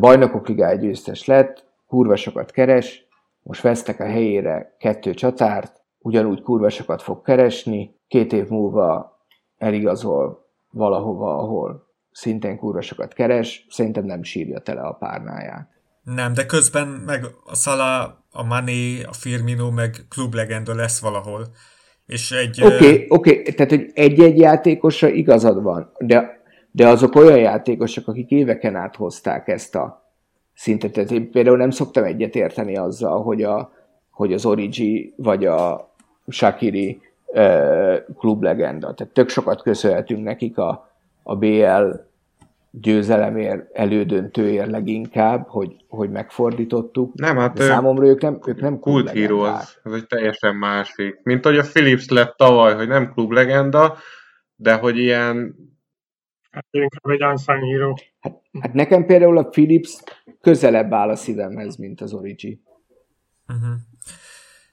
Bajnokok ligája győztes lett, kurva sokat keres, most vesztek a helyére kettő csatárt, ugyanúgy kurva sokat fog keresni, két év múlva eligazol valahova, ahol szintén kurva sokat keres, szerintem nem sírja tele a párnáját. Nem, de közben meg a Szala, a Mané, a Firmino meg klublegenda lesz valahol. És egy... Oké, okay, oké, okay. tehát hogy egy-egy játékosra igazad van, de, de azok olyan játékosok, akik éveken át hozták ezt a szintet. Tehát én például nem szoktam egyet érteni azzal, hogy, a, hogy az Origi vagy a Shakiri klublegenda. Tehát tök sokat köszönhetünk nekik a, a BL győzelemért, elődöntőért leginkább, hogy, hogy megfordítottuk. Nem, hát De számomra ők nem, ők nem az, ez egy teljesen másik. Mint hogy a Philips lett tavaly, hogy nem klublegenda, de hogy ilyen... Hát inkább egy unsung hero. Hát, hát nekem például a Philips közelebb áll a szívemhez, mint az Origi. Uh-huh.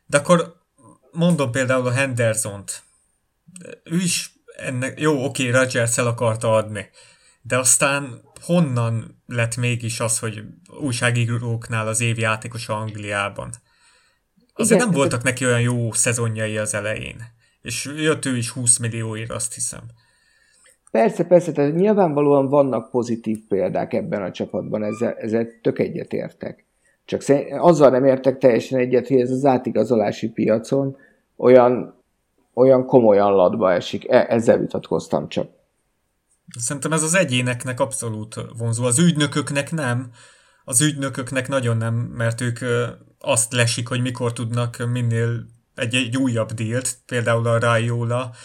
De akkor mondom például a Henderson-t. Ő is ennek, jó, oké, okay, Rodgers el akarta adni, de aztán honnan lett mégis az, hogy újságíróknál az év játékosa Angliában? Azért Igen, nem voltak neki olyan jó szezonjai az elején. És jött ő is 20 millióért, azt hiszem. Persze, persze, tehát nyilvánvalóan vannak pozitív példák ebben a csapatban, ezzel, ezzel tök egyetértek. Csak azzal nem értek teljesen egyet, hogy ez az átigazolási piacon olyan, olyan komolyan ladba esik. E, ezzel vitatkoztam csak. Szerintem ez az egyéneknek abszolút vonzó. Az ügynököknek nem. Az ügynököknek nagyon nem, mert ők azt lesik, hogy mikor tudnak minél egy, egy újabb dílt, például a Raiola.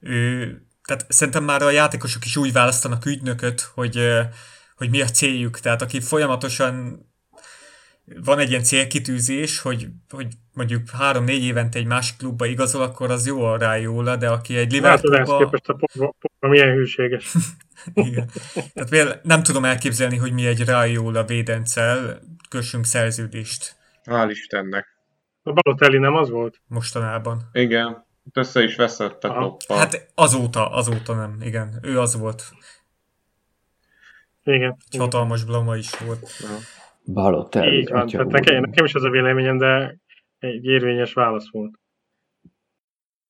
Ő, tehát szerintem már a játékosok is úgy választanak ügynököt, hogy, hogy mi a céljuk. Tehát aki folyamatosan van egy ilyen célkitűzés, hogy, hogy mondjuk három-négy évente egy másik klubba igazol, akkor az jó a Raiola, de aki egy Liverpoolba... Hát, képest a Pogba, milyen hűséges. Igen. Tehát például nem tudom elképzelni, hogy mi egy Raiola védencel kössünk szerződést. Hál' Istennek. A Balotelli nem az volt? Mostanában. Igen. Össze is veszett a kloppal. Hát azóta, azóta nem, igen. Ő az volt. Igen. Egy hatalmas blama is volt. Ja. Balotelli. Így van, tehát nekem, nekem is az a véleményem, de egy érvényes válasz volt.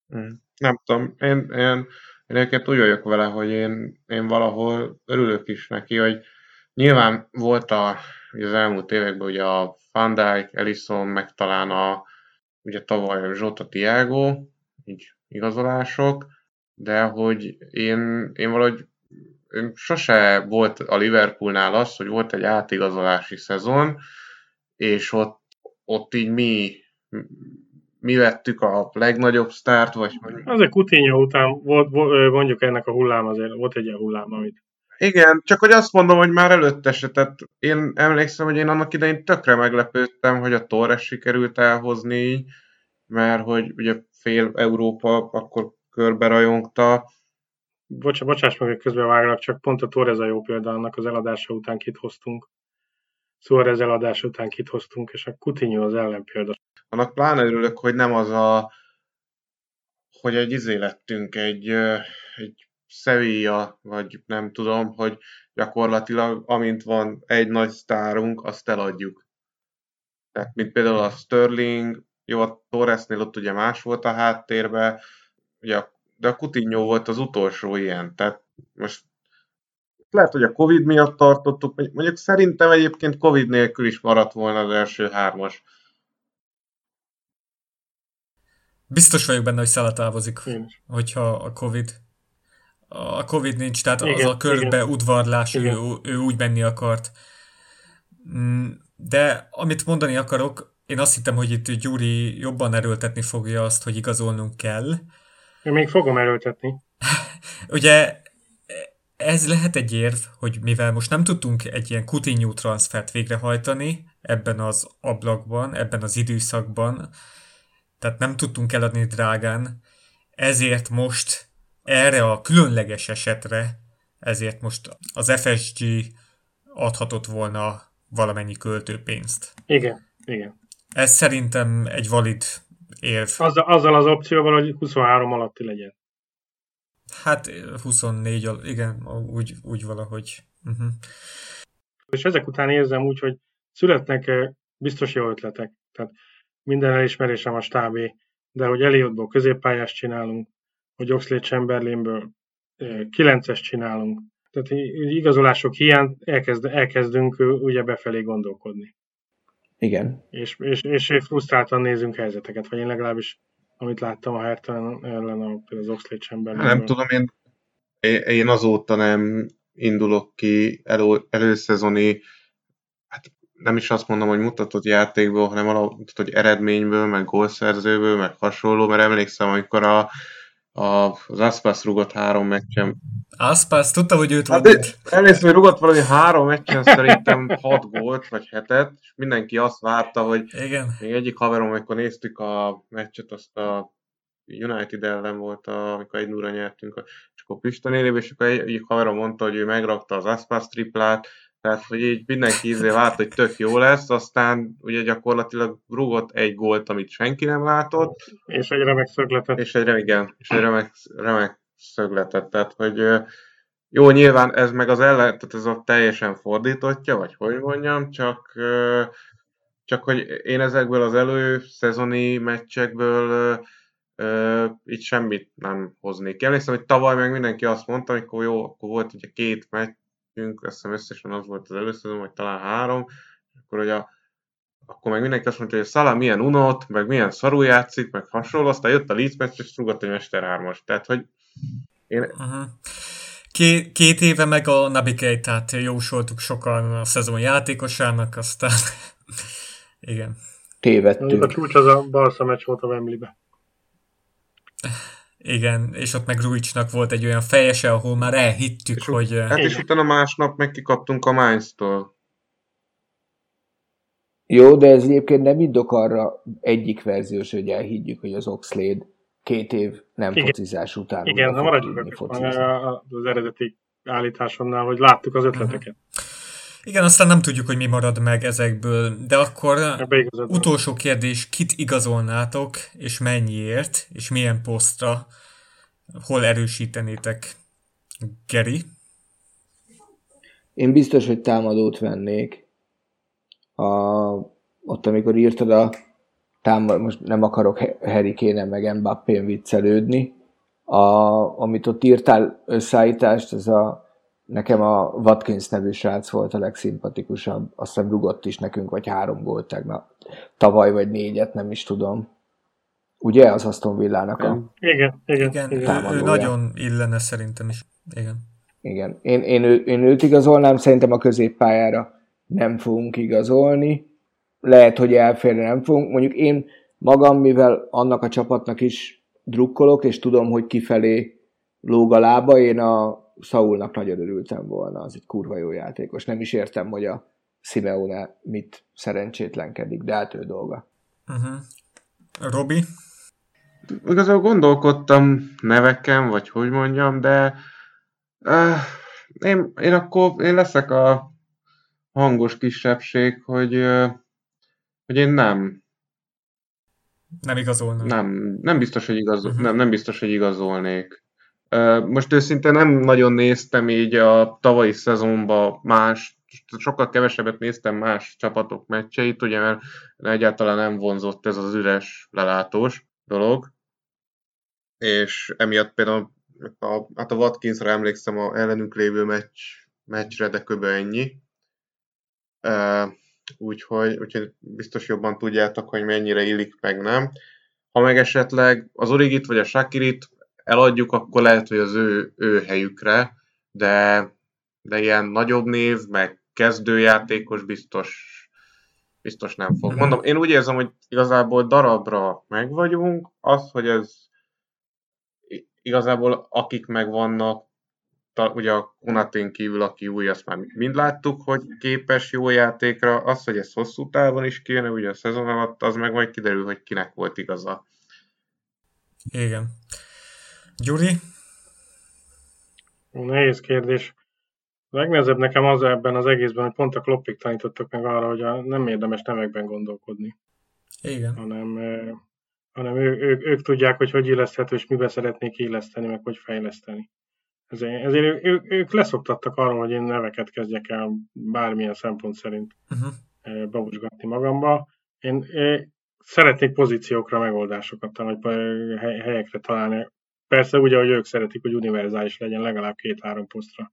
Hmm. Nem tudom, én, én, én egyébként úgy vagyok vele, hogy én, én valahol örülök is neki, hogy nyilván volt a ugye az elmúlt években ugye a Van Dijk, Ellison, meg talán a ugye tavaly Zsota Tiago, így igazolások, de hogy én, én valahogy sose volt a Liverpoolnál az, hogy volt egy átigazolási szezon, és ott, ott így mi, mi vettük a legnagyobb sztárt, vagy hogy... egy Coutinho után volt, mondjuk ennek a hullám azért, volt egy ilyen hullám, amit igen, csak hogy azt mondom, hogy már előtte se, tehát én emlékszem, hogy én annak idején tökre meglepődtem, hogy a Torres sikerült elhozni mert hogy ugye fél Európa akkor körbe rajongta. Bocs, bocsáss meg, hogy közbeváglak, csak pont a Torres a jó példa, annak az eladása után kit hoztunk. Suarez eladása után kit hoztunk, és a Coutinho az ellenpélda. Annak pláne örülök, hogy nem az a, hogy egy izé lettünk, egy, egy Sevilla, vagy nem tudom, hogy gyakorlatilag amint van egy nagy sztárunk, azt eladjuk. Tehát, mint például a Sterling, jó, a Torresnél ott ugye más volt a háttérben, ugye, de a Coutinho volt az utolsó ilyen, tehát most lehet, hogy a Covid miatt tartottuk, mondjuk szerintem egyébként Covid nélkül is maradt volna az első hármas. Biztos vagyok benne, hogy Szala távozik, hogyha a Covid a Covid nincs, tehát igen, az a körbe igen. udvarlás, igen. Ő, ő úgy menni akart. Mm, de amit mondani akarok, én azt hittem, hogy itt Gyuri jobban erőltetni fogja azt, hogy igazolnunk kell. Én még fogom erőltetni. Ugye ez lehet egy érv, hogy mivel most nem tudtunk egy ilyen Coutinho transfert végrehajtani ebben az ablakban, ebben az időszakban, tehát nem tudtunk eladni drágán, ezért most erre a különleges esetre, ezért most az FSG adhatott volna valamennyi költőpénzt. Igen, igen. Ez szerintem egy valid érv. Azzal, azzal az opcióval, hogy 23 alatti legyen. Hát 24, igen, úgy, úgy valahogy. Uh-huh. És ezek után érzem úgy, hogy születnek eh, biztos jó ötletek. Tehát minden elismerésem a stábé, de hogy Eliottból középpályást csinálunk, hogy Oxlade Chamberlainből 9-es csinálunk. Tehát igazolások hiány elkezd, elkezdünk ugye befelé gondolkodni. Igen. És, és, és frusztráltan nézünk helyzeteket, vagy én legalábbis, amit láttam a Hertha ellen a, az Oxlade Chamberlain. Nem tudom, én, én azóta nem indulok ki elő, előszezoni, hát nem is azt mondom, hogy mutatott játékból, hanem alapvetően, hogy eredményből, meg gólszerzőből, meg hasonló, mert emlékszem, amikor a az Aspas rugott három meccsen. Aspas, tudtam, hogy őt hát, Először, hogy rugott valami három meccsen szerintem hat gólt, vagy hetet, és mindenki azt várta, hogy Igen. még egyik haverom, amikor néztük a meccset, azt a United ellen volt, a, amikor egy nyertünk, és akkor Pista és akkor egyik haverom mondta, hogy ő megrakta az Aspas triplát, tehát, hogy így mindenki ízé várt, hogy tök jó lesz, aztán ugye gyakorlatilag rúgott egy gólt, amit senki nem látott. És egy remek szögletet. És egy, igen, és egy remek, remek szögletet. Tehát, hogy jó, nyilván ez meg az ellen, tehát ez a teljesen fordítottja, vagy hogy mondjam, csak, csak hogy én ezekből az előszezoni meccsekből így semmit nem hoznék. Emlékszem, hogy tavaly meg mindenki azt mondta, amikor jó, akkor volt ugye két meccs, nekünk, azt hiszem összesen az volt az először, vagy talán három, akkor hogy a, akkor meg mindenki azt mondta, hogy Szala milyen unott, meg milyen szarul játszik, meg hasonló, aztán jött a Leeds meccs, és rúgott egy Mester 3 Tehát, hogy én... Uh-huh. Két, két éve meg a Nabi Keitát jósoltuk sokan a szezon játékosának, aztán igen. Tévedtünk. A csúcs az a Barca meccs volt a Wembley-be. Igen, és ott meg Ruicsnak volt egy olyan fejese, ahol már elhittük, és hogy... Hát és utána másnap meg kikaptunk a Mainz-tól. Jó, de ez egyébként nem indok arra egyik verziós, hogy elhiggyük, hogy az Oxlade két év nem Igen. focizás után. Igen, ha maradjunk az eredeti állításonnál, hogy láttuk az ötleteket. Uh-huh. Igen, aztán nem tudjuk, hogy mi marad meg ezekből, de akkor utolsó kérdés, kit igazolnátok, és mennyiért, és milyen posztra, hol erősítenétek Geri? Én biztos, hogy támadót vennék. A, ott, amikor írtad a támad, most nem akarok Harry Kane meg Mbappé viccelődni, a, amit ott írtál összeállítást, ez a Nekem a Watkins nevű srác volt a legszimpatikusabb. Azt hiszem rugott is nekünk, vagy három gólt tegnap. Tavaly vagy négyet, nem is tudom. Ugye az Aston Villának a... Igen, igen. Igen, igen. ő, ő nagyon illene szerintem is. Igen. Igen. Én, én, ő, én őt igazolnám, szerintem a középpályára nem fogunk igazolni. Lehet, hogy elférne nem fogunk. Mondjuk én magam, mivel annak a csapatnak is drukkolok, és tudom, hogy kifelé lóg a lába, én a Saulnak nagyon örültem volna, az egy kurva jó játékos. Nem is értem, hogy a Simeone mit szerencsétlenkedik, de hát ő dolga. Uh-huh. Robi? Igazából gondolkodtam neveken, vagy hogy mondjam, de uh, én, én akkor én leszek a hangos kisebbség, hogy, uh, hogy én nem. Nem igazolnám. Nem, nem biztos, hogy igazol, uh-huh. nem, nem biztos, hogy igazolnék. Most őszintén nem nagyon néztem így a tavalyi szezonban más, sokkal kevesebbet néztem más csapatok meccseit, ugye, mert egyáltalán nem vonzott ez az üres lelátós dolog. És emiatt például a, hát a Watkinsra emlékszem a ellenünk lévő meccs, meccsre, de kb. ennyi. Úgyhogy, úgyhogy biztos jobban tudjátok, hogy mennyire illik, meg nem. Ha meg esetleg az Origit vagy a Shakirit eladjuk, akkor lehet, hogy az ő, ő helyükre, de, de ilyen nagyobb név, meg kezdőjátékos biztos, biztos nem fog. Mhm. Mondom, én úgy érzem, hogy igazából darabra megvagyunk, az, hogy ez igazából akik megvannak, ta, ugye a Konatén kívül, aki új, azt már mind láttuk, hogy képes jó játékra, az, hogy ez hosszú távon is kéne, ugye a szezon alatt, az meg majd kiderül, hogy kinek volt igaza. Igen. Gyuri? Nehéz kérdés. A legnehezebb nekem az ebben az egészben, hogy pont a kloppik tanítottak meg arra, hogy a, nem érdemes nevekben gondolkodni, Igen. hanem, eh, hanem ő, ő, ők tudják, hogy hogy illeszthető, és mibe szeretnék illeszteni, meg hogy fejleszteni. Ezért, ezért ő, ők leszoktattak arról, hogy én neveket kezdjek el bármilyen szempont szerint Uh-huh. eh, babusgatni magamba. Én eh, szeretnék pozíciókra megoldásokat vagy hely- helyekre találni. Persze úgy, ahogy ők szeretik, hogy univerzális legyen, legalább két-három posztra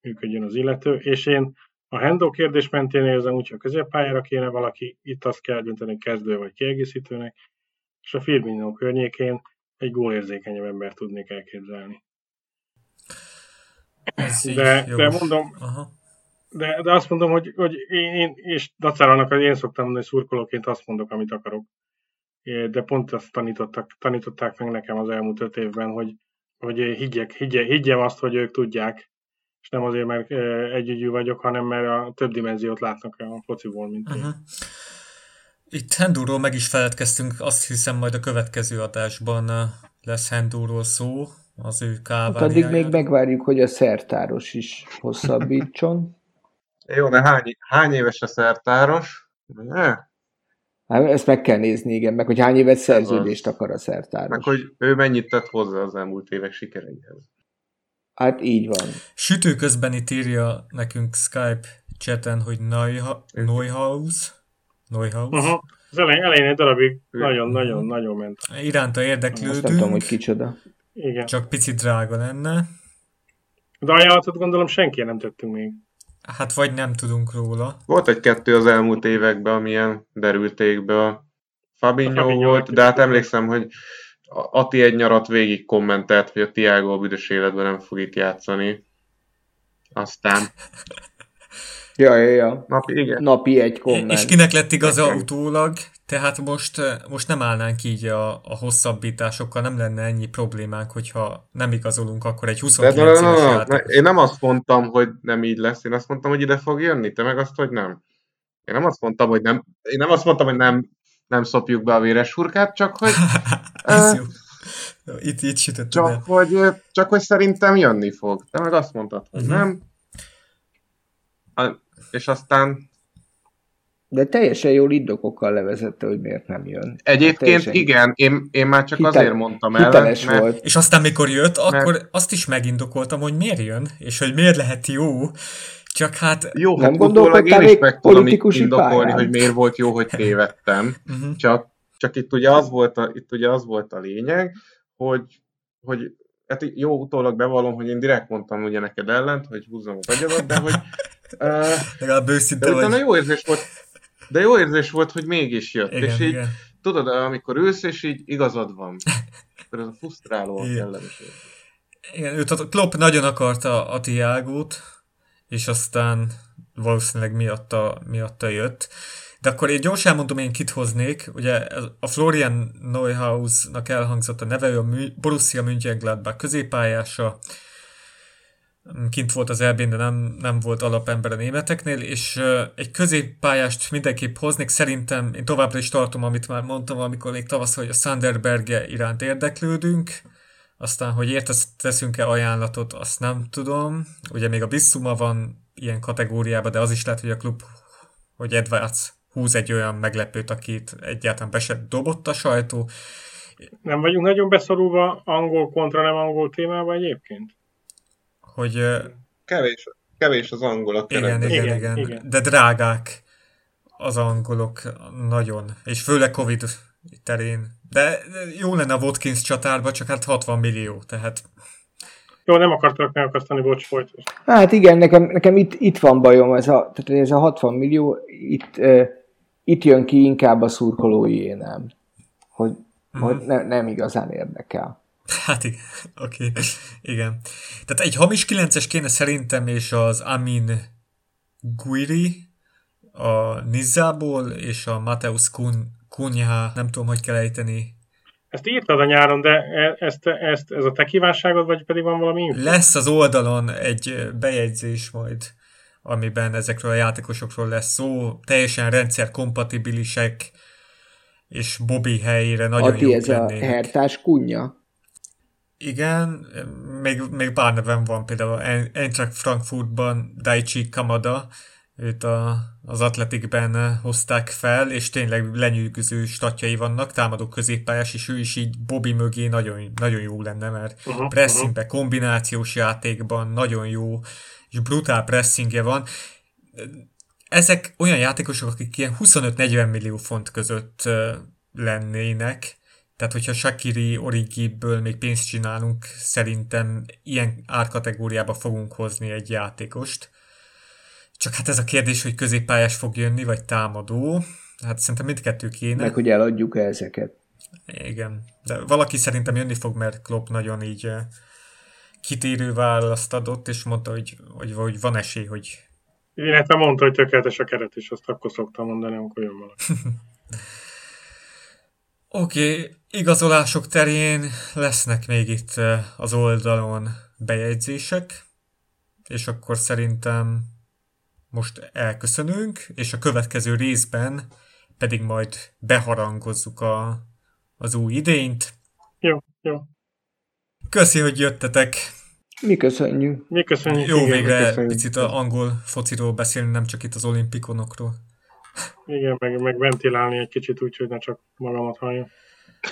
működjön az illető, és én a Hendo kérdés mentén érzem úgy, hogy a középpályára kéne valaki, itt azt kell dönteni kezdő vagy kiegészítőnek, és a Firmino környékén egy gólérzékenyebb ember tudnék elképzelni. Ez De, de mondom, Aha. de, de azt mondom, hogy, hogy én, én és dacára annak, hogy én szoktam mondani, hogy szurkolóként azt mondok, amit akarok. De pont azt tanítottak, tanították meg nekem az elmúlt öt évben, hogy, hogy higgyek, higgye, higgyem azt, hogy ők tudják, és nem azért, mert eh, együgyű vagyok, hanem mert a több dimenziót látnak a fociból, mint én. Uh-huh. Itt Hendúról meg is feledkeztünk, azt hiszem majd a következő adásban eh, lesz Hendúról szó, az ő Hát addig még megvárjuk, hogy a szertáros is hosszabbítson. Jó, de hány, hány éves a szertáros? Ne? Hát ezt meg kell nézni, igen, meg hogy hány évet szerződést akar a Meg szertáros. hogy ő mennyit tett hozzá az elmúlt évek sikereihez. Hát így van. Sütő közben itt írja nekünk Skype chaten, hogy Neuha- Neuhaus, Neuhaus. Uh-huh. Az elején, elején egy darabig nagyon-nagyon-nagyon ment. Iránta Azt nem tudom, érdeklődünk, hogy kicsoda. Igen. csak picit drága lenne. De ajánlatot gondolom senki nem tettünk még. Hát vagy nem tudunk róla. Volt egy-kettő az elmúlt években, amilyen derülték be. A Fabinho, Fabinho volt, de hát emlékszem, hogy a- Ati egy nyarat végig kommentelt, hogy a Tiago a büdös életben nem fog itt játszani. Aztán Ja, ja, ja. napi, igen. Napi egy komment. És kinek lett igaza Nekem. utólag, tehát most, most nem állnánk így a, a hosszabbításokkal, nem lenne ennyi problémánk, hogyha nem igazolunk, akkor egy De 29 no, no, éves no, no, ne, játékos. én nem azt mondtam, hogy nem így lesz, én azt mondtam, hogy ide fog jönni, te meg azt, hogy nem. Én nem azt mondtam, hogy nem, én nem azt mondtam, hogy nem, nem szopjuk be a véres hurkát, csak hogy, Ez jó. Itt, itt sütötted csak el. hogy, csak hogy szerintem jönni fog. Te meg azt mondtad, hogy Mhm. nem. A, és aztán De teljesen jól indokokkal levezette, hogy miért nem jön. egyébként Teljesen igen, én, én már csak hitel- azért mondtam el, mert volt. És aztán, mikor jött, akkor Mert- azt is megindokoltam, hogy miért jön, és hogy miért lehet jó, csak hát... jó, Nem hát utólag én is meg tudom indokolni, pályán? hogy miért volt jó, hogy tévedtem. Uh-huh. Csak, csak itt ugye az volt a, itt ugye az volt a lényeg, hogy, hogy hát jó utólag bevallom, hogy én direkt mondtam ugye neked ellent, hogy húzzam a agyadat, de hogy... Uh, Legalább őszinte de vagy. jó érzés volt, de jó érzés volt, hogy mégis jött. Igen, és így, igen. tudod, amikor ülsz, és így igazad van. Akkor ez a frusztráló kellemes. Igen, őt a Klopp nagyon akarta a Tiágót, és aztán valószínűleg miatta, miatta jött. De akkor én gyorsan elmondom, én kit hoznék. Ugye a Florian Neuhausnak elhangzott a neve, ő a Borussia Mönchengladbach középpályása. Kint volt az elbén, de nem, nem volt alapember a németeknél, és uh, egy középpályást mindenképp hoznék. Szerintem én továbbra is tartom, amit már mondtam, amikor még tavasszal, hogy a Sanderberge iránt érdeklődünk. Aztán, hogy értesz, teszünk-e ajánlatot, azt nem tudom. Ugye még a Bissuma van ilyen kategóriában, de az is lehet, hogy a klub, hogy Edwards húz egy olyan meglepőt, akit egyáltalán be se dobott a sajtó. Nem vagyunk nagyon beszorulva angol kontra nem angol témába egyébként? Hogy Kevés, kevés az angol a igen, igen, Igen, igen, igen. de drágák az angolok nagyon, és főleg Covid terén. De jó lenne a Watkins csatárba, csak hát 60 millió, tehát Jó, nem akartalak megakasztani, bocs, folytasd. Hát igen, nekem, nekem itt, itt van bajom, ez a, tehát ez a 60 millió, itt, uh, itt jön ki inkább a szurkolói nem. Hogy, mm. hogy ne, nem igazán érdekel. Hát igen, oké, okay. igen. Tehát egy hamis 9-es kéne szerintem, és az Amin Guiri a Nizzából, és a Mateus Kun, Kunja, nem tudom, hogy kell ejteni. Ezt írtad a nyáron, de e- ezt, ezt, ez a te kívánságod, vagy pedig van valami info? Lesz az oldalon egy bejegyzés majd, amiben ezekről a játékosokról lesz szó, teljesen rendszerkompatibilisek, és Bobby helyére nagyon Ati, jók ez a lennének. hertás kunja. Igen, még, még pár nevem van, például Eintracht Frankfurtban Daichi Kamada, őt a, az Atletikben hozták fel, és tényleg lenyűgöző statjai vannak, támadó középpályás, és ő is így Bobby mögé nagyon, nagyon jó lenne, mert Uh-huh, pressingbe, kombinációs játékban nagyon jó, és brutál pressingje van. Ezek olyan játékosok, akik ilyen 25-40 millió font között ö, lennének, tehát, hogyha Shakiri, Origi-ből még pénzt csinálunk, szerintem ilyen árkategóriába fogunk hozni egy játékost. Csak hát ez a kérdés, hogy középpályás fog jönni, vagy támadó. Hát szerintem mindkettő kéne. Meg hogy eladjuk ezeket. Igen. De valaki szerintem jönni fog, mert Klopp nagyon így eh, kitérő választ adott, és mondta, hogy, hogy, hogy van esély, hogy Illetve mondta, hogy tökéletes a keret, és azt akkor szoktam mondani, amikor jön valaki. Oké, okay, igazolások terén lesznek még itt eh, az oldalon bejegyzések, és akkor szerintem most elköszönünk, és a következő részben pedig majd beharangozzuk a, az új idényt. Jó, jó. Köszi, hogy jöttetek! Mi köszönjük. Mi köszönjük. Jó igen, végre köszönjük. picit a angol fociról beszélni, nem csak itt az olimpikonokról. Igen, meg, meg ventilálni egy kicsit úgy, hogy ne csak magamat halljam.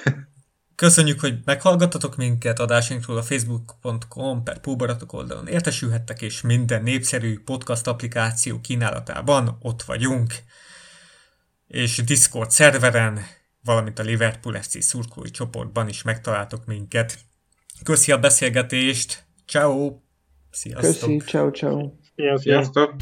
Köszönjük, hogy meghallgattatok minket adásainkról a facebook.com per Púbaratok oldalon értesülhettek, és minden népszerű podcast applikáció kínálatában ott vagyunk. És Discord szerveren, valamint a Liverpool FC szurkolói csoportban is megtaláltok minket. Köszi a beszélgetést! Ciao! Sziasztok! Köszi, ciao, ciao. Ilyen. Sziasztok!